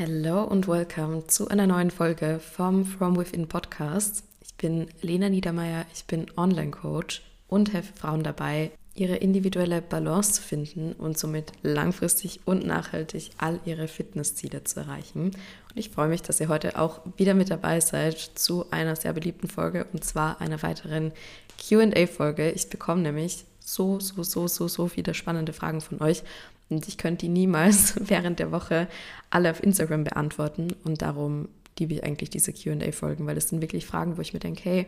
Hello und welcome zu einer neuen Folge vom From Within Podcast. Ich bin Lena Niedermeyer, ich bin Online-Coach und helfe Frauen dabei, ihre individuelle Balance zu finden und somit langfristig und nachhaltig all ihre Fitnessziele zu erreichen. Und ich freue mich, dass ihr heute auch wieder mit dabei seid zu einer sehr beliebten Folge und zwar einer weiteren QA-Folge. Ich bekomme nämlich so, so, so, so, so viele spannende Fragen von euch und ich könnte die niemals während der Woche alle auf Instagram beantworten. Und darum liebe ich eigentlich diese QA-Folgen, weil es sind wirklich Fragen, wo ich mir denke, hey,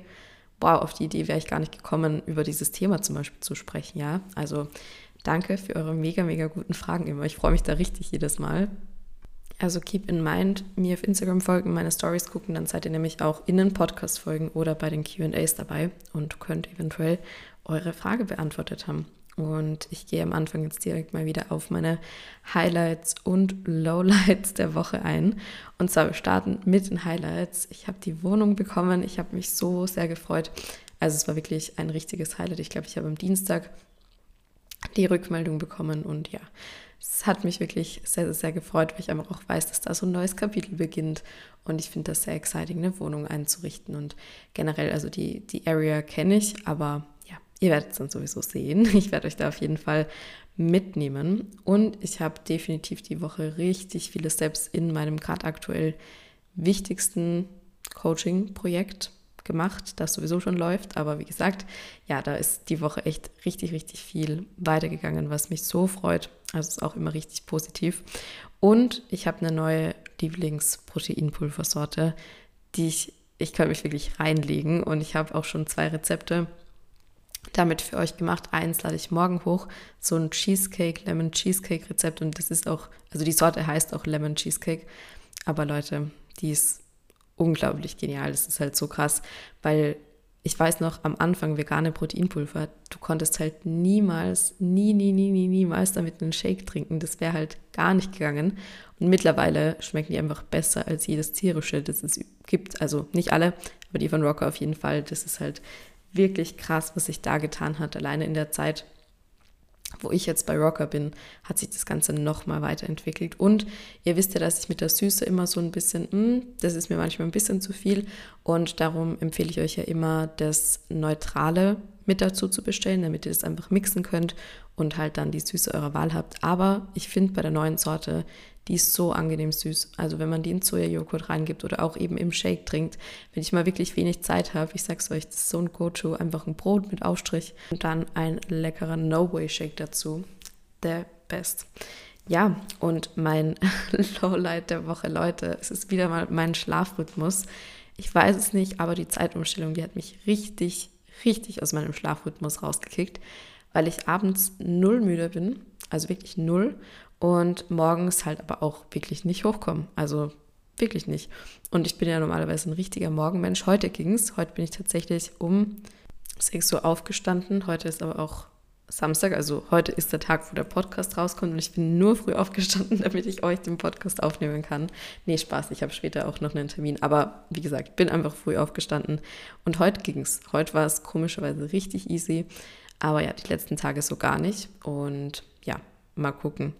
wow, auf die Idee wäre ich gar nicht gekommen, über dieses Thema zum Beispiel zu sprechen. Ja, also danke für eure mega, mega guten Fragen immer. Ich freue mich da richtig jedes Mal. Also keep in mind, mir auf Instagram folgen, meine Stories gucken, dann seid ihr nämlich auch in den Podcast-Folgen oder bei den QAs dabei und könnt eventuell eure Frage beantwortet haben. Und ich gehe am Anfang jetzt direkt mal wieder auf meine Highlights und Lowlights der Woche ein. Und zwar wir starten mit den Highlights. Ich habe die Wohnung bekommen. Ich habe mich so sehr gefreut. Also es war wirklich ein richtiges Highlight. Ich glaube, ich habe am Dienstag die Rückmeldung bekommen und ja, es hat mich wirklich sehr, sehr, sehr gefreut, weil ich einfach auch weiß, dass da so ein neues Kapitel beginnt. Und ich finde das sehr exciting, eine Wohnung einzurichten. Und generell, also die, die Area kenne ich, aber Ihr werdet es dann sowieso sehen. Ich werde euch da auf jeden Fall mitnehmen. Und ich habe definitiv die Woche richtig viele Steps in meinem gerade aktuell wichtigsten Coaching-Projekt gemacht, das sowieso schon läuft. Aber wie gesagt, ja, da ist die Woche echt richtig, richtig viel weitergegangen, was mich so freut. Also ist auch immer richtig positiv. Und ich habe eine neue Lieblingsproteinpulversorte, die ich, ich kann mich wirklich reinlegen. Und ich habe auch schon zwei Rezepte damit für euch gemacht. Eins lade ich morgen hoch, so ein Cheesecake, Lemon Cheesecake Rezept und das ist auch, also die Sorte heißt auch Lemon Cheesecake, aber Leute, die ist unglaublich genial. Das ist halt so krass, weil ich weiß noch, am Anfang vegane Proteinpulver, du konntest halt niemals, nie, nie, nie, nie, niemals damit einen Shake trinken. Das wäre halt gar nicht gegangen. Und mittlerweile schmecken die einfach besser als jedes tierische, das es gibt. Also nicht alle, aber die von Rocker auf jeden Fall. Das ist halt wirklich krass, was sich da getan hat. Alleine in der Zeit, wo ich jetzt bei Rocker bin, hat sich das Ganze nochmal weiterentwickelt. Und ihr wisst ja, dass ich mit der Süße immer so ein bisschen, mh, hm, das ist mir manchmal ein bisschen zu viel. Und darum empfehle ich euch ja immer, das Neutrale mit dazu zu bestellen, damit ihr das einfach mixen könnt und halt dann die Süße eurer Wahl habt. Aber ich finde bei der neuen Sorte, die ist so angenehm süß. Also wenn man die in Sojajoghurt reingibt oder auch eben im Shake trinkt, wenn ich mal wirklich wenig Zeit habe, ich sag's euch, das ist so ein Go-To, einfach ein Brot mit Aufstrich und dann ein leckerer No-Way-Shake dazu. The best. Ja, und mein Lowlight der Woche, Leute, es ist wieder mal mein Schlafrhythmus. Ich weiß es nicht, aber die Zeitumstellung, die hat mich richtig, richtig aus meinem Schlafrhythmus rausgekickt, weil ich abends null müde bin, also wirklich null und morgens halt aber auch wirklich nicht hochkommen. Also wirklich nicht. Und ich bin ja normalerweise ein richtiger Morgenmensch. Heute ging es. Heute bin ich tatsächlich um 6 Uhr aufgestanden. Heute ist aber auch Samstag, also heute ist der Tag, wo der Podcast rauskommt und ich bin nur früh aufgestanden, damit ich euch den Podcast aufnehmen kann. Nee, Spaß, ich habe später auch noch einen Termin, aber wie gesagt, bin einfach früh aufgestanden und heute ging es. Heute war es komischerweise richtig easy, aber ja, die letzten Tage so gar nicht und ja, mal gucken,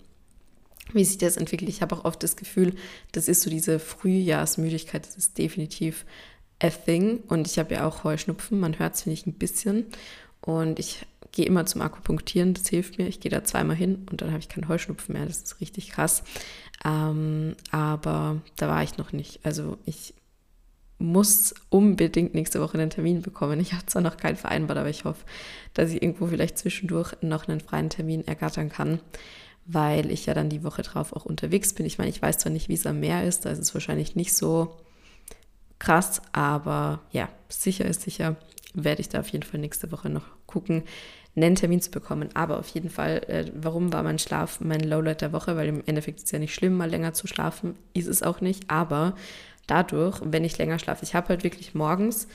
wie sich das entwickelt. Ich habe auch oft das Gefühl, das ist so diese Frühjahrsmüdigkeit, das ist definitiv a thing. Und ich habe ja auch Heuschnupfen, man hört es, finde ich, ein bisschen. Und ich gehe immer zum Akupunktieren, das hilft mir. Ich gehe da zweimal hin und dann habe ich keinen Heuschnupfen mehr. Das ist richtig krass. Ähm, aber da war ich noch nicht. Also ich muss unbedingt nächste Woche einen Termin bekommen. Ich habe zwar noch keinen vereinbart, aber ich hoffe, dass ich irgendwo vielleicht zwischendurch noch einen freien Termin ergattern kann weil ich ja dann die Woche drauf auch unterwegs bin. Ich meine, ich weiß zwar nicht, wie es am Meer ist, da ist es wahrscheinlich nicht so krass, aber ja, sicher ist sicher, werde ich da auf jeden Fall nächste Woche noch gucken, einen Termin zu bekommen. Aber auf jeden Fall, äh, warum war mein Schlaf mein Lowlight der Woche? Weil im Endeffekt ist es ja nicht schlimm, mal länger zu schlafen, ist es auch nicht. Aber dadurch, wenn ich länger schlafe, ich habe halt wirklich morgens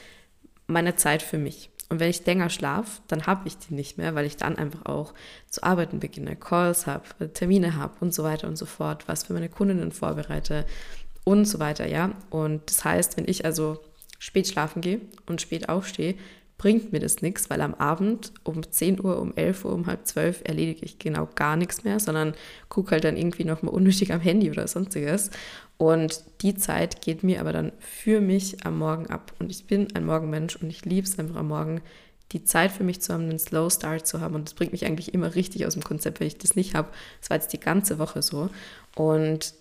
meine Zeit für mich. Und wenn ich länger schlafe, dann habe ich die nicht mehr, weil ich dann einfach auch zu arbeiten beginne, Calls habe, Termine habe und so weiter und so fort, was für meine Kundinnen vorbereite und so weiter, ja. Und das heißt, wenn ich also spät schlafen gehe und spät aufstehe, bringt mir das nichts, weil am Abend um 10 Uhr, um 11 Uhr, um halb 12 erledige ich genau gar nichts mehr, sondern gucke halt dann irgendwie nochmal unnötig am Handy oder sonstiges. Und die Zeit geht mir aber dann für mich am Morgen ab. Und ich bin ein Morgenmensch und ich liebe es einfach am Morgen, die Zeit für mich zu haben, einen Slow Start zu haben. Und das bringt mich eigentlich immer richtig aus dem Konzept, wenn ich das nicht habe. Das war jetzt die ganze Woche so. Und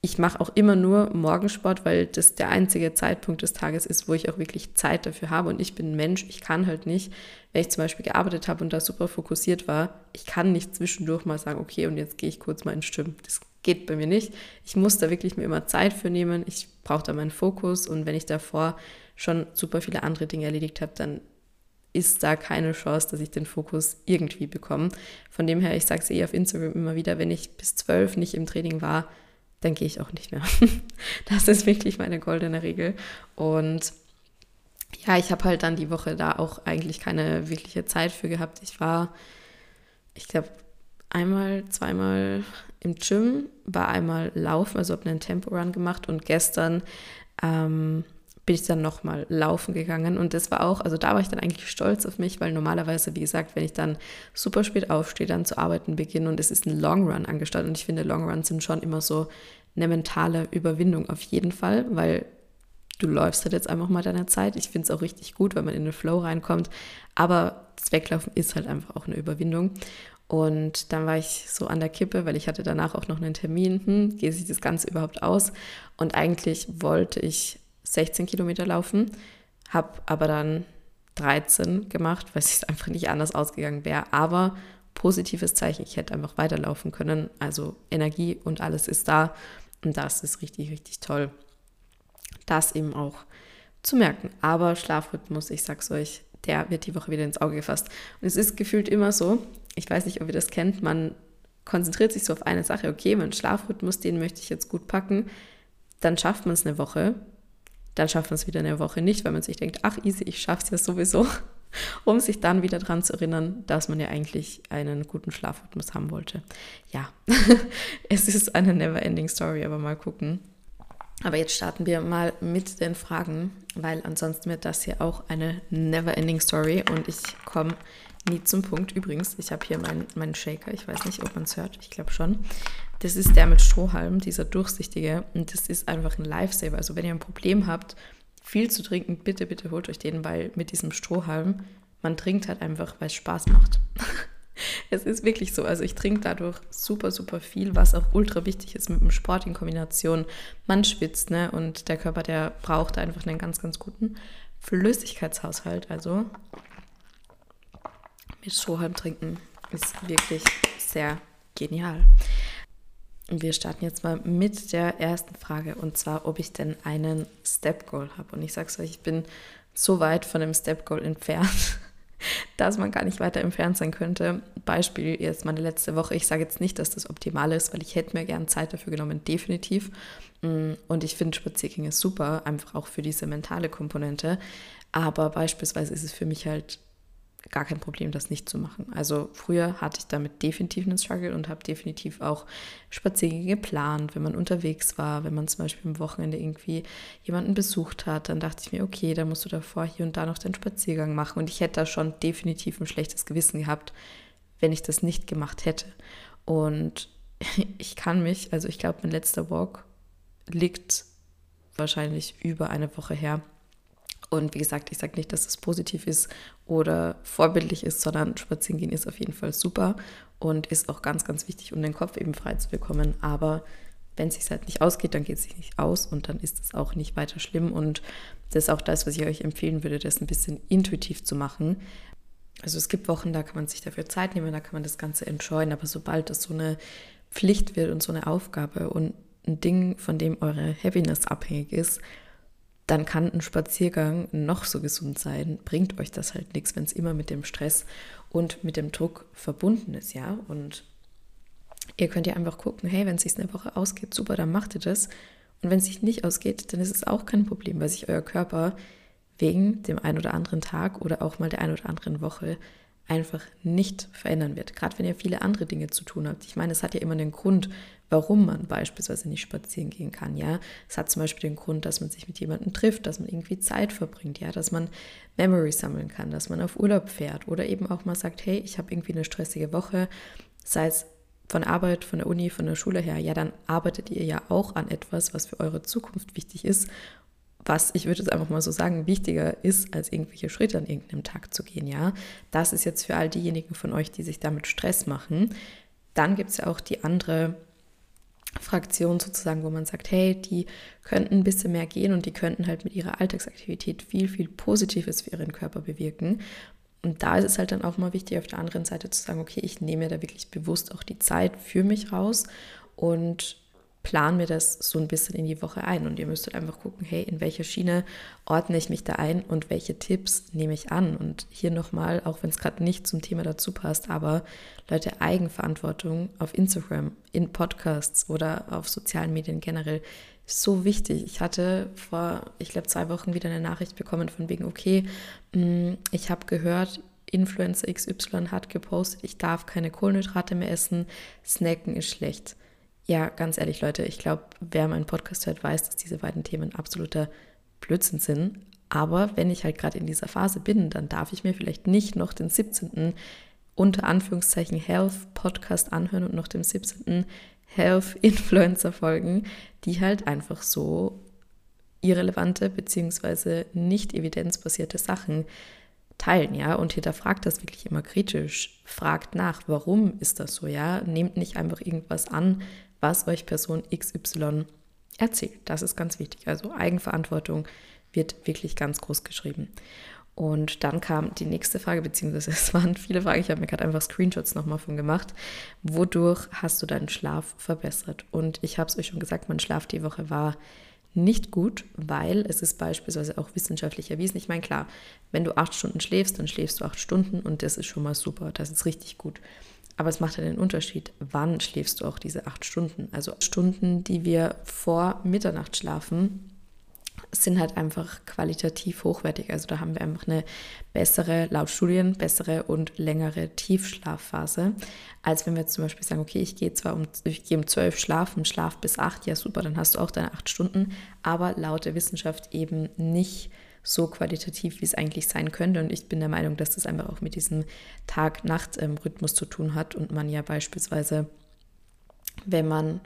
ich mache auch immer nur Morgensport, weil das der einzige Zeitpunkt des Tages ist, wo ich auch wirklich Zeit dafür habe. Und ich bin Mensch, ich kann halt nicht, wenn ich zum Beispiel gearbeitet habe und da super fokussiert war, ich kann nicht zwischendurch mal sagen, okay, und jetzt gehe ich kurz mal ins Stimmen. Das geht bei mir nicht. Ich muss da wirklich mir immer Zeit für nehmen. Ich brauche da meinen Fokus. Und wenn ich davor schon super viele andere Dinge erledigt habe, dann ist da keine Chance, dass ich den Fokus irgendwie bekomme. Von dem her, ich sage es eh auf Instagram immer wieder, wenn ich bis zwölf nicht im Training war, dann gehe ich auch nicht mehr. das ist wirklich meine goldene Regel. Und ja, ich habe halt dann die Woche da auch eigentlich keine wirkliche Zeit für gehabt. Ich war, ich glaube, einmal, zweimal im Gym, war einmal laufen, also habe einen Tempo-Run gemacht und gestern ähm, bin ich dann nochmal laufen gegangen und das war auch, also da war ich dann eigentlich stolz auf mich, weil normalerweise, wie gesagt, wenn ich dann super spät aufstehe, dann zu arbeiten beginne und es ist ein Long Run angestartet und ich finde, Long Runs sind schon immer so eine mentale Überwindung auf jeden Fall, weil du läufst halt jetzt einfach mal deine Zeit. Ich finde es auch richtig gut, wenn man in den Flow reinkommt, aber das Weglaufen ist halt einfach auch eine Überwindung. Und dann war ich so an der Kippe, weil ich hatte danach auch noch einen Termin. Hm, gehe sich das Ganze überhaupt aus? Und eigentlich wollte ich 16 Kilometer laufen, habe aber dann 13 gemacht, weil es einfach nicht anders ausgegangen wäre. Aber positives Zeichen, ich hätte einfach weiterlaufen können. Also Energie und alles ist da. Und das ist richtig, richtig toll, das eben auch zu merken. Aber Schlafrhythmus, ich sag's euch, der wird die Woche wieder ins Auge gefasst. Und es ist gefühlt immer so, ich weiß nicht, ob ihr das kennt, man konzentriert sich so auf eine Sache, okay, mein Schlafrhythmus, den möchte ich jetzt gut packen. Dann schafft man es eine Woche dann schafft man es wieder eine Woche nicht, weil man sich denkt, ach easy, ich schaffe es ja sowieso, um sich dann wieder daran zu erinnern, dass man ja eigentlich einen guten Schlafrhythmus haben wollte. Ja, es ist eine never-ending Story, aber mal gucken. Aber jetzt starten wir mal mit den Fragen, weil ansonsten wird das hier auch eine never-ending Story und ich komme nie zum Punkt. Übrigens, ich habe hier meinen mein Shaker, ich weiß nicht, ob man es hört, ich glaube schon. Das ist der mit Strohhalm, dieser durchsichtige. Und das ist einfach ein Lifesaver. Also wenn ihr ein Problem habt, viel zu trinken, bitte, bitte holt euch den, weil mit diesem Strohhalm, man trinkt halt einfach, weil es Spaß macht. es ist wirklich so. Also ich trinke dadurch super, super viel, was auch ultra wichtig ist mit dem Sport in Kombination. Man schwitzt, ne? Und der Körper, der braucht einfach einen ganz, ganz guten Flüssigkeitshaushalt. Also mit Strohhalm trinken ist wirklich sehr genial. Wir starten jetzt mal mit der ersten Frage und zwar, ob ich denn einen Step Goal habe. Und ich sage es euch, ich bin so weit von dem Step Goal entfernt, dass man gar nicht weiter entfernt sein könnte. Beispiel jetzt meine letzte Woche. Ich sage jetzt nicht, dass das optimal ist, weil ich hätte mir gerne Zeit dafür genommen, definitiv. Mm, und ich finde Spaziergänge super, einfach auch für diese mentale Komponente. Aber beispielsweise ist es für mich halt gar kein Problem, das nicht zu machen. Also früher hatte ich damit definitiv einen Struggle und habe definitiv auch Spaziergänge geplant, wenn man unterwegs war, wenn man zum Beispiel am Wochenende irgendwie jemanden besucht hat, dann dachte ich mir, okay, dann musst du davor hier und da noch den Spaziergang machen. Und ich hätte da schon definitiv ein schlechtes Gewissen gehabt, wenn ich das nicht gemacht hätte. Und ich kann mich, also ich glaube, mein letzter Walk liegt wahrscheinlich über eine Woche her. Und wie gesagt, ich sage nicht, dass es positiv ist oder vorbildlich ist, sondern spazieren gehen ist auf jeden Fall super und ist auch ganz, ganz wichtig, um den Kopf eben frei zu bekommen. Aber wenn es sich halt nicht ausgeht, dann geht es sich nicht aus und dann ist es auch nicht weiter schlimm. Und das ist auch das, was ich euch empfehlen würde, das ein bisschen intuitiv zu machen. Also es gibt Wochen, da kann man sich dafür Zeit nehmen, da kann man das Ganze entscheuen, aber sobald das so eine Pflicht wird und so eine Aufgabe und ein Ding, von dem eure Happiness abhängig ist, dann kann ein Spaziergang noch so gesund sein, bringt euch das halt nichts, wenn es immer mit dem Stress und mit dem Druck verbunden ist, ja. Und ihr könnt ja einfach gucken, hey, wenn es sich eine Woche ausgeht, super, dann macht ihr das. Und wenn es sich nicht ausgeht, dann ist es auch kein Problem, weil sich euer Körper wegen dem einen oder anderen Tag oder auch mal der einen oder anderen Woche einfach nicht verändern wird. Gerade wenn ihr viele andere Dinge zu tun habt. Ich meine, es hat ja immer einen Grund, warum man beispielsweise nicht spazieren gehen kann. Ja, es hat zum Beispiel den Grund, dass man sich mit jemandem trifft, dass man irgendwie Zeit verbringt, ja, dass man Memories sammeln kann, dass man auf Urlaub fährt oder eben auch mal sagt, hey, ich habe irgendwie eine stressige Woche, sei es von Arbeit, von der Uni, von der Schule her, ja, dann arbeitet ihr ja auch an etwas, was für eure Zukunft wichtig ist was ich würde jetzt einfach mal so sagen, wichtiger ist, als irgendwelche Schritte an irgendeinem Tag zu gehen, ja. Das ist jetzt für all diejenigen von euch, die sich damit Stress machen. Dann gibt es ja auch die andere Fraktion sozusagen, wo man sagt, hey, die könnten ein bisschen mehr gehen und die könnten halt mit ihrer Alltagsaktivität viel, viel Positives für ihren Körper bewirken. Und da ist es halt dann auch mal wichtig, auf der anderen Seite zu sagen, okay, ich nehme da wirklich bewusst auch die Zeit für mich raus und plan mir das so ein bisschen in die Woche ein. Und ihr müsstet einfach gucken, hey, in welcher Schiene ordne ich mich da ein und welche Tipps nehme ich an. Und hier nochmal, auch wenn es gerade nicht zum Thema dazu passt, aber Leute, Eigenverantwortung auf Instagram, in Podcasts oder auf sozialen Medien generell so wichtig. Ich hatte vor, ich glaube, zwei Wochen wieder eine Nachricht bekommen von wegen, okay, mm, ich habe gehört, Influencer XY hat gepostet, ich darf keine Kohlenhydrate mehr essen, Snacken ist schlecht. Ja, ganz ehrlich, Leute, ich glaube, wer meinen Podcast hört, weiß, dass diese beiden Themen absoluter Blödsinn sind. Aber wenn ich halt gerade in dieser Phase bin, dann darf ich mir vielleicht nicht noch den 17. unter Anführungszeichen Health Podcast anhören und noch dem 17. Health Influencer folgen, die halt einfach so irrelevante bzw. nicht evidenzbasierte Sachen teilen, ja, und hinterfragt das wirklich immer kritisch, fragt nach, warum ist das so, ja, nehmt nicht einfach irgendwas an, was euch Person XY erzählt. Das ist ganz wichtig. Also Eigenverantwortung wird wirklich ganz groß geschrieben. Und dann kam die nächste Frage, beziehungsweise es waren viele Fragen, ich habe mir gerade einfach Screenshots nochmal von gemacht. Wodurch hast du deinen Schlaf verbessert? Und ich habe es euch schon gesagt, mein Schlaf die Woche war nicht gut, weil es ist beispielsweise auch wissenschaftlich erwiesen. Ich meine, klar, wenn du acht Stunden schläfst, dann schläfst du acht Stunden und das ist schon mal super, das ist richtig gut. Aber es macht ja den Unterschied, wann schläfst du auch diese acht Stunden. Also Stunden, die wir vor Mitternacht schlafen, sind halt einfach qualitativ hochwertig. Also da haben wir einfach eine bessere, laut Studien, bessere und längere Tiefschlafphase, als wenn wir jetzt zum Beispiel sagen, okay, ich gehe zwar um, ich gehe um zwölf schlafen, schlaf bis acht, ja super, dann hast du auch deine acht Stunden, aber laut der Wissenschaft eben nicht so qualitativ, wie es eigentlich sein könnte. Und ich bin der Meinung, dass das einfach auch mit diesem Tag-Nacht-Rhythmus zu tun hat und man ja beispielsweise, wenn man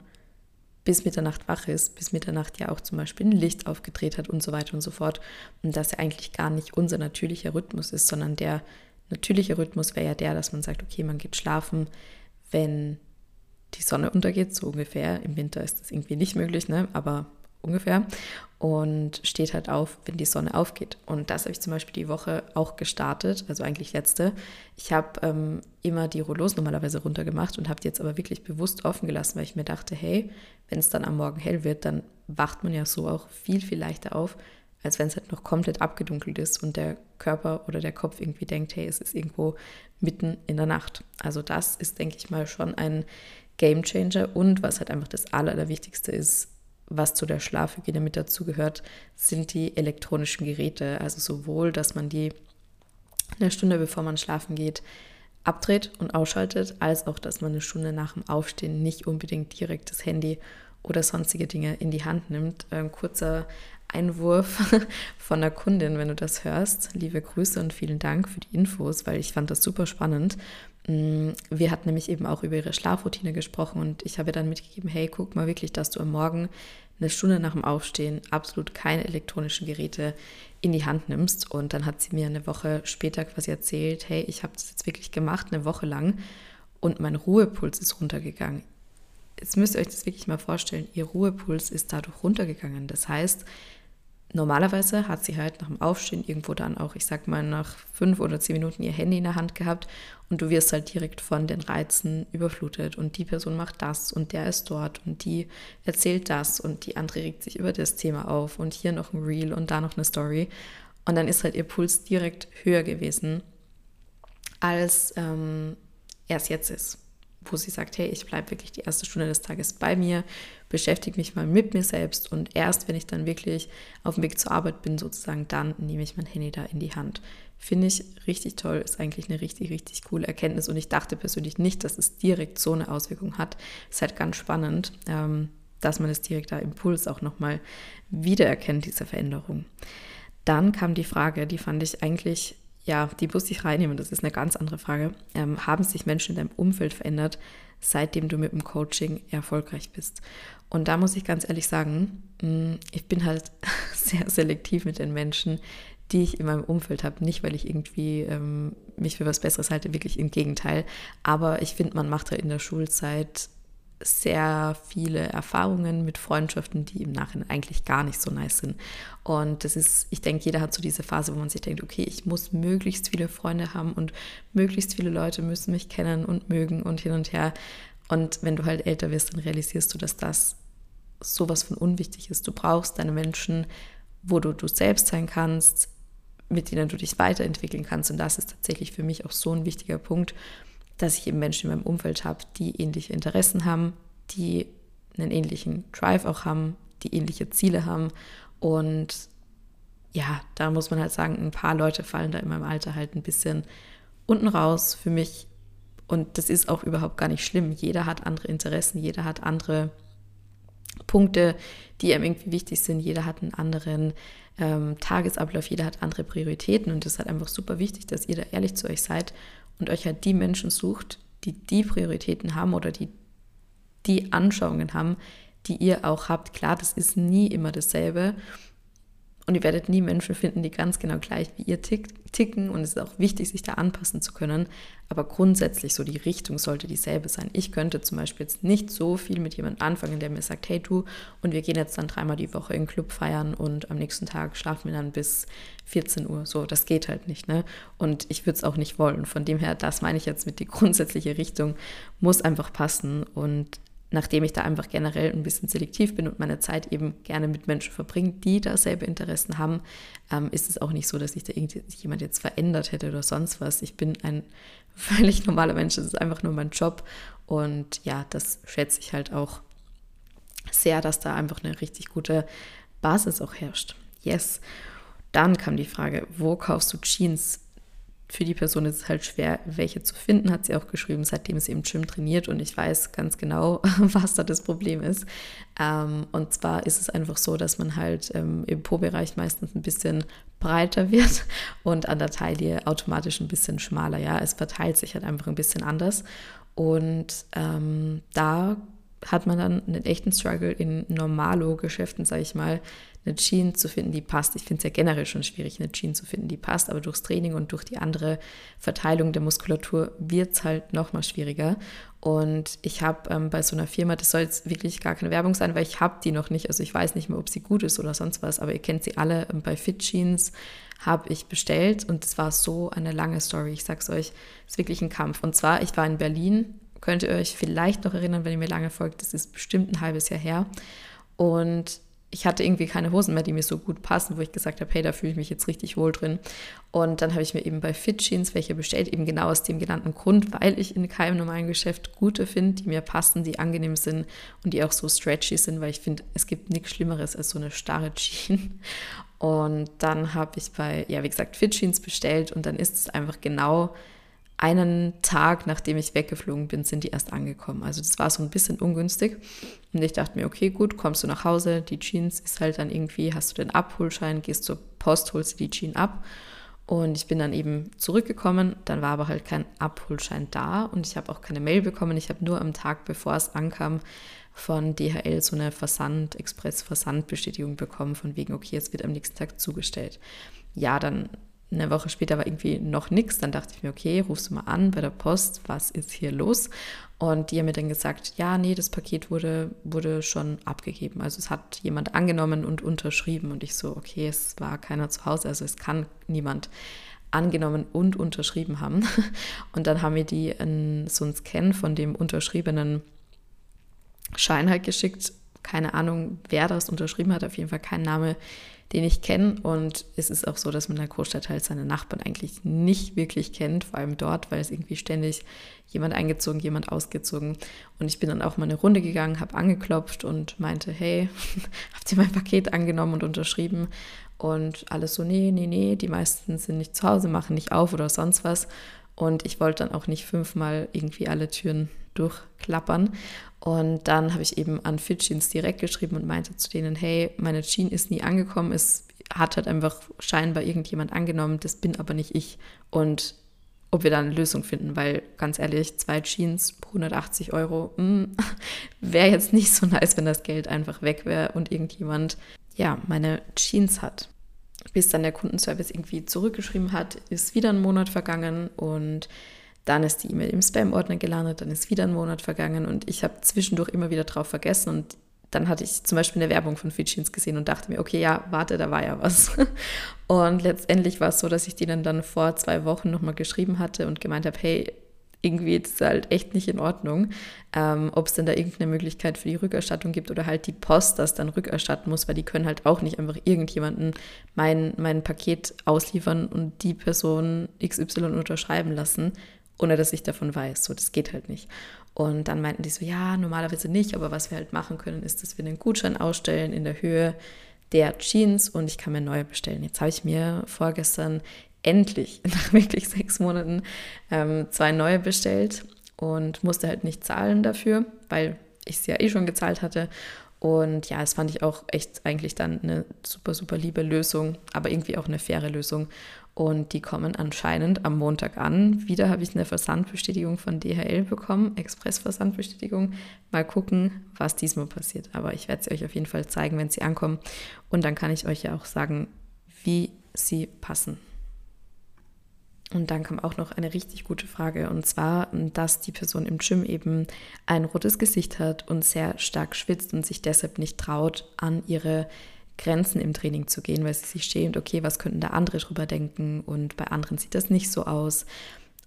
bis Mitternacht wach ist, bis Mitternacht ja auch zum Beispiel ein Licht aufgedreht hat und so weiter und so fort. Und dass ja eigentlich gar nicht unser natürlicher Rhythmus ist, sondern der natürliche Rhythmus wäre ja der, dass man sagt, okay, man geht schlafen, wenn die Sonne untergeht, so ungefähr. Im Winter ist das irgendwie nicht möglich, ne? aber ungefähr. Und steht halt auf, wenn die Sonne aufgeht. Und das habe ich zum Beispiel die Woche auch gestartet, also eigentlich letzte. Ich habe ähm, immer die Rollos normalerweise runtergemacht und habe die jetzt aber wirklich bewusst offen gelassen, weil ich mir dachte, hey, wenn es dann am Morgen hell wird, dann wacht man ja so auch viel, viel leichter auf, als wenn es halt noch komplett abgedunkelt ist und der Körper oder der Kopf irgendwie denkt, hey, es ist irgendwo mitten in der Nacht. Also das ist, denke ich mal, schon ein Game Changer und was halt einfach das Allerwichtigste ist, was zu der Schlafhygiene mit dazugehört, sind die elektronischen Geräte. Also sowohl, dass man die eine Stunde bevor man schlafen geht abdreht und ausschaltet, als auch, dass man eine Stunde nach dem Aufstehen nicht unbedingt direkt das Handy oder sonstige Dinge in die Hand nimmt. Ein kurzer Einwurf von der Kundin, wenn du das hörst. Liebe Grüße und vielen Dank für die Infos, weil ich fand das super spannend. Mm, wir hatten nämlich eben auch über ihre Schlafroutine gesprochen und ich habe dann mitgegeben, hey, guck mal wirklich, dass du am Morgen eine Stunde nach dem Aufstehen absolut keine elektronischen Geräte in die Hand nimmst. Und dann hat sie mir eine Woche später quasi erzählt, hey, ich habe das jetzt wirklich gemacht, eine Woche lang und mein Ruhepuls ist runtergegangen. Jetzt müsst ihr euch das wirklich mal vorstellen, ihr Ruhepuls ist dadurch runtergegangen. Das heißt, normalerweise hat sie halt nach dem Aufstehen irgendwo dann auch, ich sag mal, nach fünf oder zehn Minuten ihr Handy in der Hand gehabt und du wirst halt direkt von den Reizen überflutet und die Person macht das und der ist dort und die erzählt das und die andere regt sich über das Thema auf und hier noch ein Reel und da noch eine Story und dann ist halt ihr Puls direkt höher gewesen, als ähm, er es jetzt ist. Wo sie sagt, hey, ich bleibe wirklich die erste Stunde des Tages bei mir, beschäftige mich mal mit mir selbst und erst wenn ich dann wirklich auf dem Weg zur Arbeit bin, sozusagen, dann nehme ich mein Handy da in die Hand. Finde ich richtig toll, ist eigentlich eine richtig, richtig coole Erkenntnis und ich dachte persönlich nicht, dass es direkt so eine Auswirkung hat. Ist halt ganz spannend, ähm, dass man das direkter Impuls auch nochmal wiedererkennt, diese Veränderung. Dann kam die Frage, die fand ich eigentlich ja, die musste ich reinnehmen, das ist eine ganz andere Frage. Ähm, haben sich Menschen in deinem Umfeld verändert, seitdem du mit dem Coaching erfolgreich bist? Und da muss ich ganz ehrlich sagen, mm, ich bin halt sehr selektiv mit den Menschen, die ich in meinem Umfeld habe. Nicht, weil ich irgendwie ähm, mich für was Besseres halte, wirklich im Gegenteil. Aber ich finde, man macht halt in der Schulzeit sehr viele Erfahrungen mit Freundschaften, die im Nachhinein eigentlich gar nicht so nice sind. Und das ist, ich denke, jeder hat so diese Phase, wo man sich denkt, okay, ich muss möglichst viele Freunde haben und möglichst viele Leute müssen mich kennen und mögen und hin und her. Und wenn du halt älter wirst, dann realisierst du, dass das sowas von unwichtig ist. Du brauchst deine Menschen, wo du du selbst sein kannst, mit denen du dich weiterentwickeln kannst. Und das ist tatsächlich für mich auch so ein wichtiger Punkt dass ich eben Menschen in meinem Umfeld habe, die ähnliche Interessen haben, die einen ähnlichen Drive auch haben, die ähnliche Ziele haben. Und ja, da muss man halt sagen, ein paar Leute fallen da in meinem Alter halt ein bisschen unten raus für mich. Und das ist auch überhaupt gar nicht schlimm. Jeder hat andere Interessen, jeder hat andere Punkte, die einem irgendwie wichtig sind. Jeder hat einen anderen ähm, Tagesablauf, jeder hat andere Prioritäten. Und es ist halt einfach super wichtig, dass ihr da ehrlich zu euch seid und euch halt die Menschen sucht, die die Prioritäten haben oder die die Anschauungen haben, die ihr auch habt. Klar, das ist nie immer dasselbe und ihr werdet nie Menschen finden, die ganz genau gleich wie ihr ticken. Und es ist auch wichtig, sich da anpassen zu können. Aber grundsätzlich so die Richtung sollte dieselbe sein. Ich könnte zum Beispiel jetzt nicht so viel mit jemandem anfangen, der mir sagt, hey du, und wir gehen jetzt dann dreimal die Woche in den Club feiern und am nächsten Tag schlafen wir dann bis 14 Uhr. So, das geht halt nicht. Ne? Und ich würde es auch nicht wollen. Von dem her, das meine ich jetzt mit die grundsätzliche Richtung, muss einfach passen. Und nachdem ich da einfach generell ein bisschen selektiv bin und meine Zeit eben gerne mit Menschen verbringe, die dasselbe Interessen haben, ähm, ist es auch nicht so, dass sich da irgendjemand jetzt verändert hätte oder sonst was. Ich bin ein völlig normaler Mensch, das ist einfach nur mein Job und ja, das schätze ich halt auch sehr, dass da einfach eine richtig gute Basis auch herrscht. Yes. Dann kam die Frage, wo kaufst du Jeans? Für die Person ist es halt schwer, welche zu finden, hat sie auch geschrieben, seitdem sie im Gym trainiert und ich weiß ganz genau, was da das Problem ist. Ähm, und zwar ist es einfach so, dass man halt ähm, im Po-Bereich meistens ein bisschen breiter wird und an der Taille automatisch ein bisschen schmaler. Ja, es verteilt sich halt einfach ein bisschen anders und ähm, da hat man dann einen echten Struggle in Normalo-Geschäften, sage ich mal, eine Jeans zu finden, die passt. Ich finde es ja generell schon schwierig, eine Jeans zu finden, die passt, aber durchs Training und durch die andere Verteilung der Muskulatur wird es halt noch mal schwieriger. Und ich habe ähm, bei so einer Firma, das soll jetzt wirklich gar keine Werbung sein, weil ich habe die noch nicht, also ich weiß nicht mehr, ob sie gut ist oder sonst was, aber ihr kennt sie alle. Ähm, bei Fit Jeans habe ich bestellt und es war so eine lange Story. Ich sag's euch, es ist wirklich ein Kampf. Und zwar, ich war in Berlin, könnt ihr euch vielleicht noch erinnern, wenn ihr mir lange folgt, das ist bestimmt ein halbes Jahr her. Und ich hatte irgendwie keine Hosen mehr, die mir so gut passen, wo ich gesagt habe, hey, da fühle ich mich jetzt richtig wohl drin. Und dann habe ich mir eben bei Fit Jeans welche bestellt, eben genau aus dem genannten Grund, weil ich in keinem normalen Geschäft gute finde, die mir passen, die angenehm sind und die auch so stretchy sind, weil ich finde, es gibt nichts Schlimmeres als so eine starre Jeans. Und dann habe ich bei, ja, wie gesagt, Fit Jeans bestellt und dann ist es einfach genau einen Tag, nachdem ich weggeflogen bin, sind die erst angekommen. Also das war so ein bisschen ungünstig. Und ich dachte mir, okay, gut, kommst du nach Hause, die Jeans ist halt dann irgendwie, hast du den Abholschein, gehst zur Post, holst du die Jeans ab. Und ich bin dann eben zurückgekommen, dann war aber halt kein Abholschein da und ich habe auch keine Mail bekommen. Ich habe nur am Tag, bevor es ankam, von DHL so eine Versand, Express-Versandbestätigung bekommen, von wegen, okay, es wird am nächsten Tag zugestellt. Ja, dann eine Woche später war irgendwie noch nichts. Dann dachte ich mir, okay, rufst du mal an bei der Post, was ist hier los? Und die haben mir dann gesagt, ja, nee, das Paket wurde, wurde schon abgegeben. Also es hat jemand angenommen und unterschrieben. Und ich so, okay, es war keiner zu Hause, also es kann niemand angenommen und unterschrieben haben. Und dann haben wir die in so einen Scan von dem unterschriebenen Schein halt geschickt keine Ahnung, wer das unterschrieben hat, auf jeden Fall kein Name, den ich kenne. Und es ist auch so, dass man in der Großstadt halt seine Nachbarn eigentlich nicht wirklich kennt, vor allem dort, weil es irgendwie ständig jemand eingezogen, jemand ausgezogen. Und ich bin dann auch mal eine Runde gegangen, habe angeklopft und meinte, hey, habt ihr mein Paket angenommen und unterschrieben? Und alles so, nee, nee, nee, die meisten sind nicht zu Hause, machen nicht auf oder sonst was. Und ich wollte dann auch nicht fünfmal irgendwie alle Türen durchklappern. Und dann habe ich eben an Fitchins direkt geschrieben und meinte zu denen, hey, meine Jean ist nie angekommen, es hat halt einfach scheinbar irgendjemand angenommen, das bin aber nicht ich. Und ob wir da eine Lösung finden, weil ganz ehrlich, zwei Jeans, 180 Euro, mm, wäre jetzt nicht so nice, wenn das Geld einfach weg wäre und irgendjemand, ja, meine Jeans hat. Bis dann der Kundenservice irgendwie zurückgeschrieben hat, ist wieder ein Monat vergangen und dann ist die E-Mail im Spam-Ordner gelandet, dann ist wieder ein Monat vergangen und ich habe zwischendurch immer wieder drauf vergessen und dann hatte ich zum Beispiel eine Werbung von Fitchins gesehen und dachte mir, okay, ja, warte, da war ja was. Und letztendlich war es so, dass ich denen dann vor zwei Wochen nochmal geschrieben hatte und gemeint habe, hey, irgendwie ist es halt echt nicht in Ordnung, ähm, ob es denn da irgendeine Möglichkeit für die Rückerstattung gibt oder halt die Post das dann rückerstatten muss, weil die können halt auch nicht einfach irgendjemanden mein, mein Paket ausliefern und die Person XY unterschreiben lassen, ohne dass ich davon weiß. So, das geht halt nicht. Und dann meinten die so, ja, normalerweise nicht, aber was wir halt machen können, ist, dass wir einen Gutschein ausstellen in der Höhe der Jeans und ich kann mir neue bestellen. Jetzt habe ich mir vorgestern endlich, nach wirklich sechs Monaten, ähm, zwei neue bestellt und musste halt nicht zahlen dafür, weil ich es ja eh schon gezahlt hatte. Und ja, das fand ich auch echt eigentlich dann eine super, super liebe Lösung, aber irgendwie auch eine faire Lösung. Und die kommen anscheinend am Montag an. Wieder habe ich eine Versandbestätigung von DHL bekommen, Express-Versandbestätigung. Mal gucken, was diesmal passiert. Aber ich werde sie euch auf jeden Fall zeigen, wenn sie ankommen. Und dann kann ich euch ja auch sagen, wie sie passen. Und dann kam auch noch eine richtig gute Frage, und zwar, dass die Person im Gym eben ein rotes Gesicht hat und sehr stark schwitzt und sich deshalb nicht traut, an ihre Grenzen im Training zu gehen, weil sie sich schämt, okay, was könnten da andere drüber denken und bei anderen sieht das nicht so aus.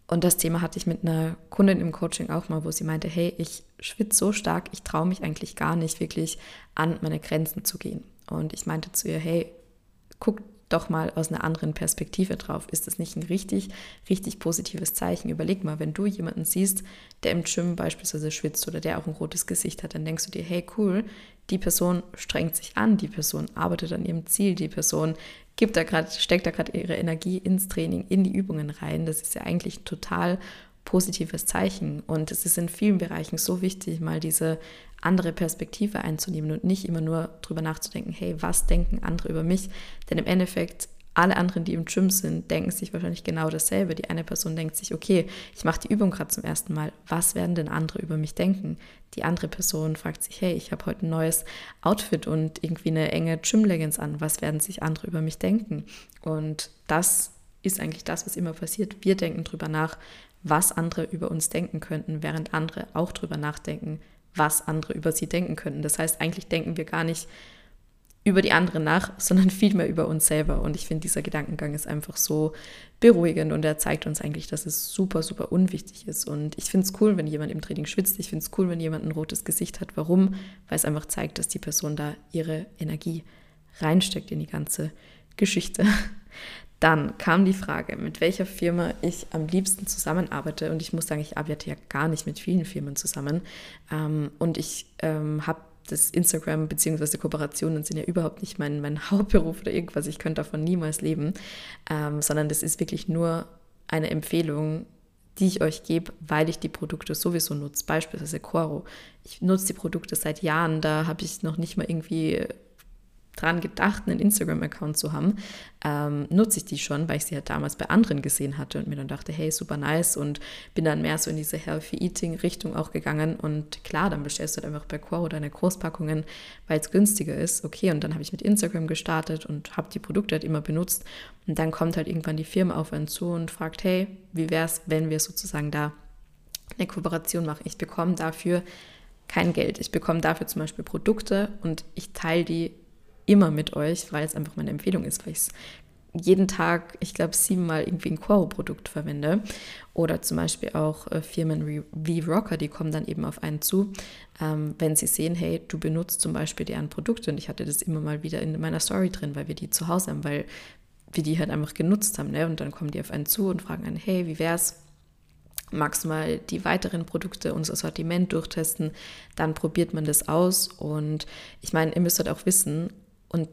Und das Thema hatte ich mit einer Kundin im Coaching auch mal, wo sie meinte, hey, ich schwitze so stark, ich traue mich eigentlich gar nicht wirklich an meine Grenzen zu gehen. Und ich meinte zu ihr, hey, guck doch mal aus einer anderen Perspektive drauf. Ist das nicht ein richtig, richtig positives Zeichen? Überleg mal, wenn du jemanden siehst, der im Gym beispielsweise schwitzt oder der auch ein rotes Gesicht hat, dann denkst du dir, hey cool, die Person strengt sich an, die Person arbeitet an ihrem Ziel, die Person gibt da grad, steckt da gerade ihre Energie ins Training, in die Übungen rein. Das ist ja eigentlich ein total positives Zeichen. Und es ist in vielen Bereichen so wichtig, mal diese andere Perspektive einzunehmen und nicht immer nur drüber nachzudenken, hey, was denken andere über mich? Denn im Endeffekt alle anderen, die im Gym sind, denken sich wahrscheinlich genau dasselbe. Die eine Person denkt sich, okay, ich mache die Übung gerade zum ersten Mal. Was werden denn andere über mich denken? Die andere Person fragt sich, hey, ich habe heute ein neues Outfit und irgendwie eine enge Gym-Leggings an. Was werden sich andere über mich denken? Und das ist eigentlich das, was immer passiert. Wir denken drüber nach, was andere über uns denken könnten, während andere auch drüber nachdenken, was andere über sie denken könnten. Das heißt, eigentlich denken wir gar nicht über die anderen nach, sondern vielmehr über uns selber. Und ich finde, dieser Gedankengang ist einfach so beruhigend und er zeigt uns eigentlich, dass es super, super unwichtig ist. Und ich finde es cool, wenn jemand im Training schwitzt. Ich finde es cool, wenn jemand ein rotes Gesicht hat. Warum? Weil es einfach zeigt, dass die Person da ihre Energie reinsteckt in die ganze Geschichte. Dann kam die Frage, mit welcher Firma ich am liebsten zusammenarbeite. Und ich muss sagen, ich arbeite ja gar nicht mit vielen Firmen zusammen. Ähm, und ich ähm, habe das Instagram bzw. Kooperationen sind ja überhaupt nicht mein, mein Hauptberuf oder irgendwas. Ich könnte davon niemals leben, ähm, sondern das ist wirklich nur eine Empfehlung, die ich euch gebe, weil ich die Produkte sowieso nutze. Beispielsweise Coro. Ich nutze die Produkte seit Jahren, da habe ich noch nicht mal irgendwie dran gedacht, einen Instagram-Account zu haben, ähm, nutze ich die schon, weil ich sie ja halt damals bei anderen gesehen hatte und mir dann dachte, hey, super nice und bin dann mehr so in diese Healthy Eating-Richtung auch gegangen und klar, dann bestellst du halt einfach bei Quoro deine Großpackungen, weil es günstiger ist, okay, und dann habe ich mit Instagram gestartet und habe die Produkte halt immer benutzt und dann kommt halt irgendwann die Firma auf einen zu und fragt, hey, wie wäre es, wenn wir sozusagen da eine Kooperation machen? Ich bekomme dafür kein Geld. Ich bekomme dafür zum Beispiel Produkte und ich teile die immer mit euch, weil es einfach meine Empfehlung ist, weil ich es jeden Tag, ich glaube, siebenmal irgendwie ein Quoro-Produkt verwende. Oder zum Beispiel auch äh, Firmen wie Rocker, die kommen dann eben auf einen zu, ähm, wenn sie sehen, hey, du benutzt zum Beispiel deren Produkte. Und ich hatte das immer mal wieder in meiner Story drin, weil wir die zu Hause haben, weil wir die halt einfach genutzt haben. Ne? Und dann kommen die auf einen zu und fragen einen, hey, wie wär's? Magst du mal die weiteren Produkte, unser Sortiment durchtesten? Dann probiert man das aus. Und ich meine, ihr müsst halt auch wissen, und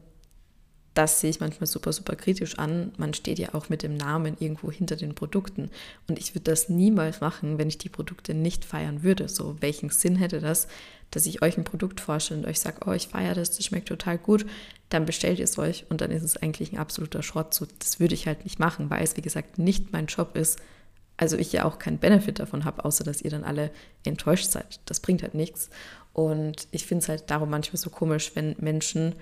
das sehe ich manchmal super, super kritisch an. Man steht ja auch mit dem Namen irgendwo hinter den Produkten. Und ich würde das niemals machen, wenn ich die Produkte nicht feiern würde. So, welchen Sinn hätte das, dass ich euch ein Produkt vorstelle und euch sage, oh, ich feiere das, das schmeckt total gut, dann bestellt ihr es euch und dann ist es eigentlich ein absoluter Schrott. So, das würde ich halt nicht machen, weil es, wie gesagt, nicht mein Job ist. Also ich ja auch keinen Benefit davon habe, außer dass ihr dann alle enttäuscht seid. Das bringt halt nichts. Und ich finde es halt darum manchmal so komisch, wenn Menschen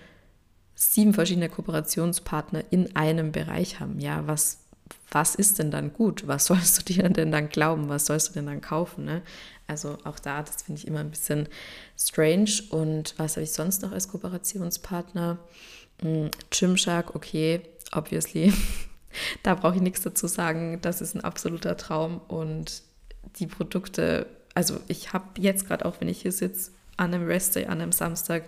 sieben verschiedene Kooperationspartner in einem Bereich haben. Ja, was, was ist denn dann gut? Was sollst du dir denn dann glauben? Was sollst du denn dann kaufen? Ne? Also auch da, das finde ich immer ein bisschen strange. Und was habe ich sonst noch als Kooperationspartner? Hm, Gymshark, okay, obviously. da brauche ich nichts dazu sagen. Das ist ein absoluter Traum. Und die Produkte, also ich habe jetzt gerade auch, wenn ich hier sitze, an einem Restday, an einem Samstag,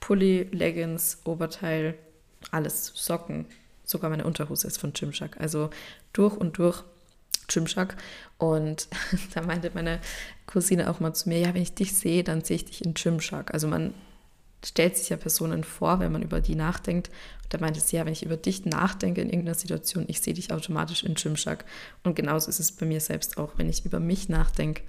Pulli, Leggings, Oberteil, alles, Socken. Sogar meine Unterhose ist von Gymshark. Also durch und durch Gymshark. Und da meinte meine Cousine auch mal zu mir, ja, wenn ich dich sehe, dann sehe ich dich in Gymshark. Also man stellt sich ja Personen vor, wenn man über die nachdenkt. Und da meinte sie, ja, wenn ich über dich nachdenke in irgendeiner Situation, ich sehe dich automatisch in Gymshark. Und genauso ist es bei mir selbst auch. Wenn ich über mich nachdenke,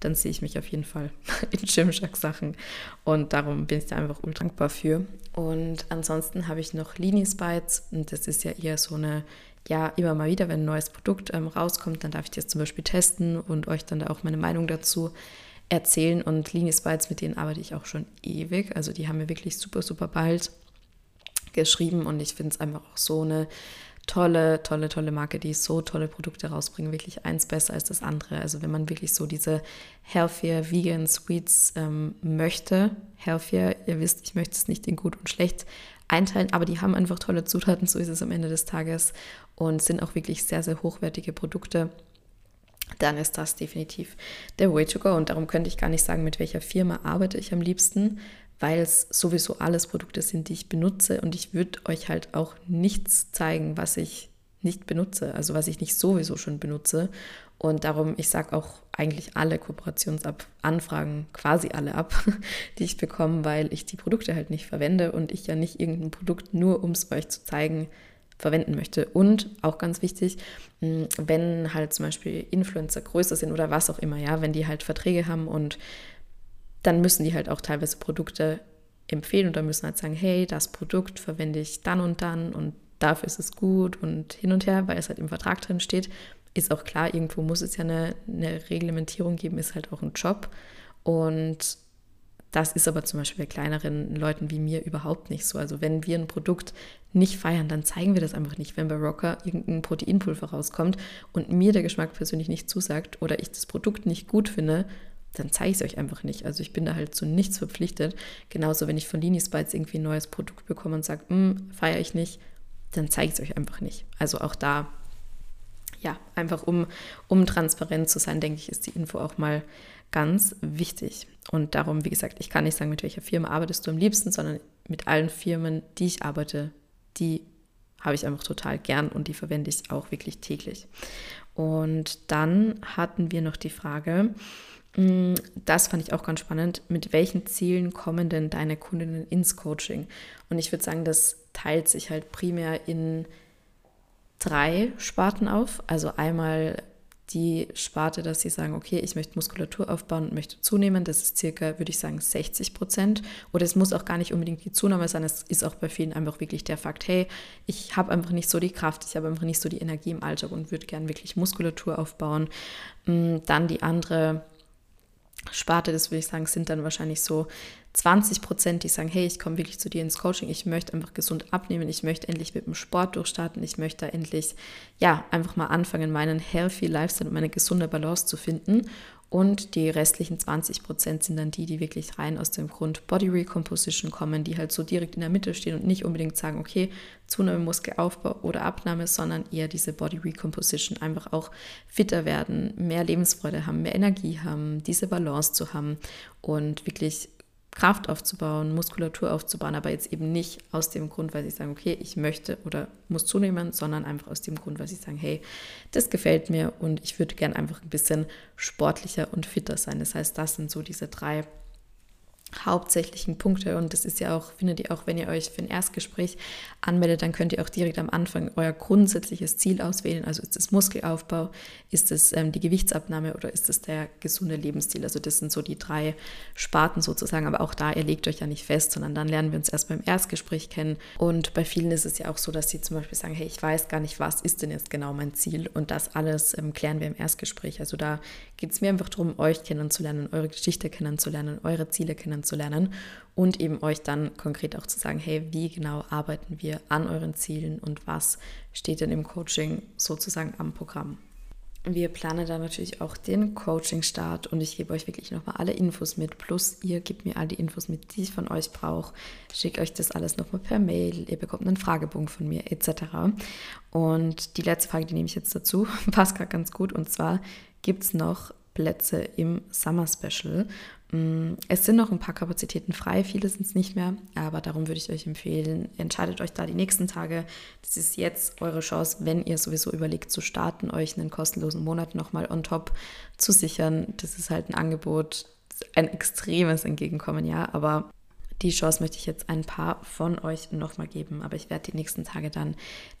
dann sehe ich mich auf jeden Fall in Gymshark-Sachen. Und darum bin ich da einfach ultra dankbar für. Und ansonsten habe ich noch Linis Bites. Und das ist ja eher so eine, ja, immer mal wieder, wenn ein neues Produkt ähm, rauskommt, dann darf ich das zum Beispiel testen und euch dann da auch meine Meinung dazu erzählen. Und Linis Bites, mit denen arbeite ich auch schon ewig. Also die haben mir wirklich super, super bald geschrieben. Und ich finde es einfach auch so eine tolle, tolle, tolle Marke, die so tolle Produkte rausbringen, wirklich eins besser als das andere. Also wenn man wirklich so diese healthier, vegan Sweets ähm, möchte, healthier, ihr wisst, ich möchte es nicht in gut und schlecht einteilen, aber die haben einfach tolle Zutaten, so ist es am Ende des Tages und sind auch wirklich sehr, sehr hochwertige Produkte dann ist das definitiv der Way to go. Und darum könnte ich gar nicht sagen, mit welcher Firma arbeite ich am liebsten, weil es sowieso alles Produkte sind, die ich benutze und ich würde euch halt auch nichts zeigen, was ich nicht benutze, also was ich nicht sowieso schon benutze. Und darum, ich sage auch eigentlich alle Kooperationsanfragen, quasi alle ab, die ich bekomme, weil ich die Produkte halt nicht verwende und ich ja nicht irgendein Produkt nur, um es euch zu zeigen, verwenden möchte. Und auch ganz wichtig, wenn halt zum Beispiel Influencer größer sind oder was auch immer, ja, wenn die halt Verträge haben und dann müssen die halt auch teilweise Produkte empfehlen und dann müssen halt sagen, hey, das Produkt verwende ich dann und dann und dafür ist es gut und hin und her, weil es halt im Vertrag drin steht. Ist auch klar, irgendwo muss es ja eine, eine Reglementierung geben, ist halt auch ein Job. Und das ist aber zum Beispiel bei kleineren Leuten wie mir überhaupt nicht so. Also wenn wir ein Produkt nicht feiern, dann zeigen wir das einfach nicht. Wenn bei Rocker irgendein Proteinpulver rauskommt und mir der Geschmack persönlich nicht zusagt oder ich das Produkt nicht gut finde, dann zeige ich es euch einfach nicht. Also ich bin da halt zu nichts verpflichtet. Genauso, wenn ich von Linis Bites irgendwie ein neues Produkt bekomme und sage, hm, feiere ich nicht, dann zeige ich es euch einfach nicht. Also auch da, ja, einfach um, um transparent zu sein, denke ich, ist die Info auch mal ganz wichtig. Und darum, wie gesagt, ich kann nicht sagen, mit welcher Firma arbeitest du am liebsten, sondern mit allen Firmen, die ich arbeite, die habe ich einfach total gern und die verwende ich auch wirklich täglich. Und dann hatten wir noch die Frage, das fand ich auch ganz spannend. Mit welchen Zielen kommen denn deine Kundinnen ins Coaching? Und ich würde sagen, das teilt sich halt primär in drei Sparten auf. Also einmal die Sparte, dass sie sagen, okay, ich möchte Muskulatur aufbauen und möchte zunehmen. Das ist circa, würde ich sagen, 60 Prozent. Oder es muss auch gar nicht unbedingt die Zunahme sein. Es ist auch bei vielen einfach wirklich der Fakt, hey, ich habe einfach nicht so die Kraft, ich habe einfach nicht so die Energie im Alltag und würde gern wirklich Muskulatur aufbauen. Mm, dann die andere Sparte, das würde ich sagen, sind dann wahrscheinlich so 20 Prozent, die sagen, hey, ich komme wirklich zu dir ins Coaching, ich möchte einfach gesund abnehmen, ich möchte endlich mit dem Sport durchstarten, ich möchte endlich, ja, einfach mal anfangen, meinen healthy Lifestyle und meine gesunde Balance zu finden. Und die restlichen 20 Prozent sind dann die, die wirklich rein aus dem Grund Body Recomposition kommen, die halt so direkt in der Mitte stehen und nicht unbedingt sagen, okay, Zunahme, Muskelaufbau oder Abnahme, sondern eher diese Body Recomposition, einfach auch fitter werden, mehr Lebensfreude haben, mehr Energie haben, diese Balance zu haben und wirklich Kraft aufzubauen, Muskulatur aufzubauen, aber jetzt eben nicht aus dem Grund, weil sie sagen, okay, ich möchte oder muss zunehmen, sondern einfach aus dem Grund, weil sie sagen, hey, das gefällt mir und ich würde gern einfach ein bisschen sportlicher und fitter sein. Das heißt, das sind so diese drei hauptsächlichen Punkte und das ist ja auch, findet ihr auch, wenn ihr euch für ein Erstgespräch anmeldet, dann könnt ihr auch direkt am Anfang euer grundsätzliches Ziel auswählen. Also ist es Muskelaufbau, ist es ähm, die Gewichtsabnahme oder ist es der gesunde Lebensstil? Also das sind so die drei Sparten sozusagen, aber auch da, ihr legt euch ja nicht fest, sondern dann lernen wir uns erst beim Erstgespräch kennen und bei vielen ist es ja auch so, dass sie zum Beispiel sagen, hey, ich weiß gar nicht, was ist denn jetzt genau mein Ziel und das alles ähm, klären wir im Erstgespräch. Also da geht es mir einfach darum, euch kennenzulernen, eure Geschichte kennenzulernen, eure Ziele kennenzulernen und eben euch dann konkret auch zu sagen, hey, wie genau arbeiten wir an euren Zielen und was steht denn im Coaching sozusagen am Programm. Wir planen da natürlich auch den Coaching-Start und ich gebe euch wirklich nochmal alle Infos mit. Plus, ihr gebt mir all die Infos mit, die ich von euch brauche. Schickt euch das alles nochmal per Mail. Ihr bekommt einen Fragebogen von mir, etc. Und die letzte Frage, die nehme ich jetzt dazu, passt gerade ganz gut. Und zwar, gibt es noch Plätze im Summer Special. Mm, es sind noch ein paar Kapazitäten frei, viele sind es nicht mehr, aber darum würde ich euch empfehlen, entscheidet euch da die nächsten Tage. Das ist jetzt eure Chance, wenn ihr sowieso überlegt zu starten, euch einen kostenlosen Monat nochmal on top zu sichern. Das ist halt ein Angebot, ein extremes Entgegenkommen, ja, aber die Chance möchte ich jetzt ein paar von euch nochmal geben, aber ich werde die nächsten Tage dann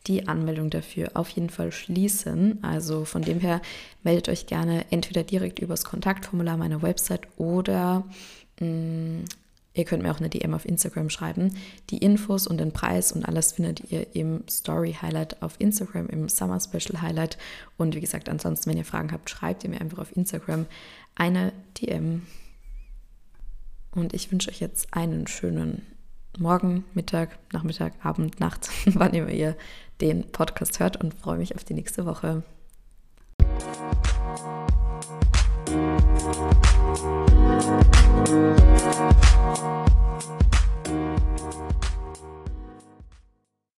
die Anmeldung dafür auf jeden Fall schließen. Also von dem her meldet euch gerne entweder direkt übers Kontaktformular meiner Website oder mh, mm, Ihr könnt mir auch eine DM auf Instagram schreiben. Die Infos und den Preis und alles findet ihr im Story Highlight auf Instagram, im Summer Special Highlight. Und wie gesagt, ansonsten, wenn ihr Fragen habt, schreibt ihr mir einfach auf Instagram eine DM. Und ich wünsche euch jetzt einen schönen Morgen, Mittag, Nachmittag, Abend, Nacht, wann immer ihr den Podcast hört und freue mich auf die nächste Woche.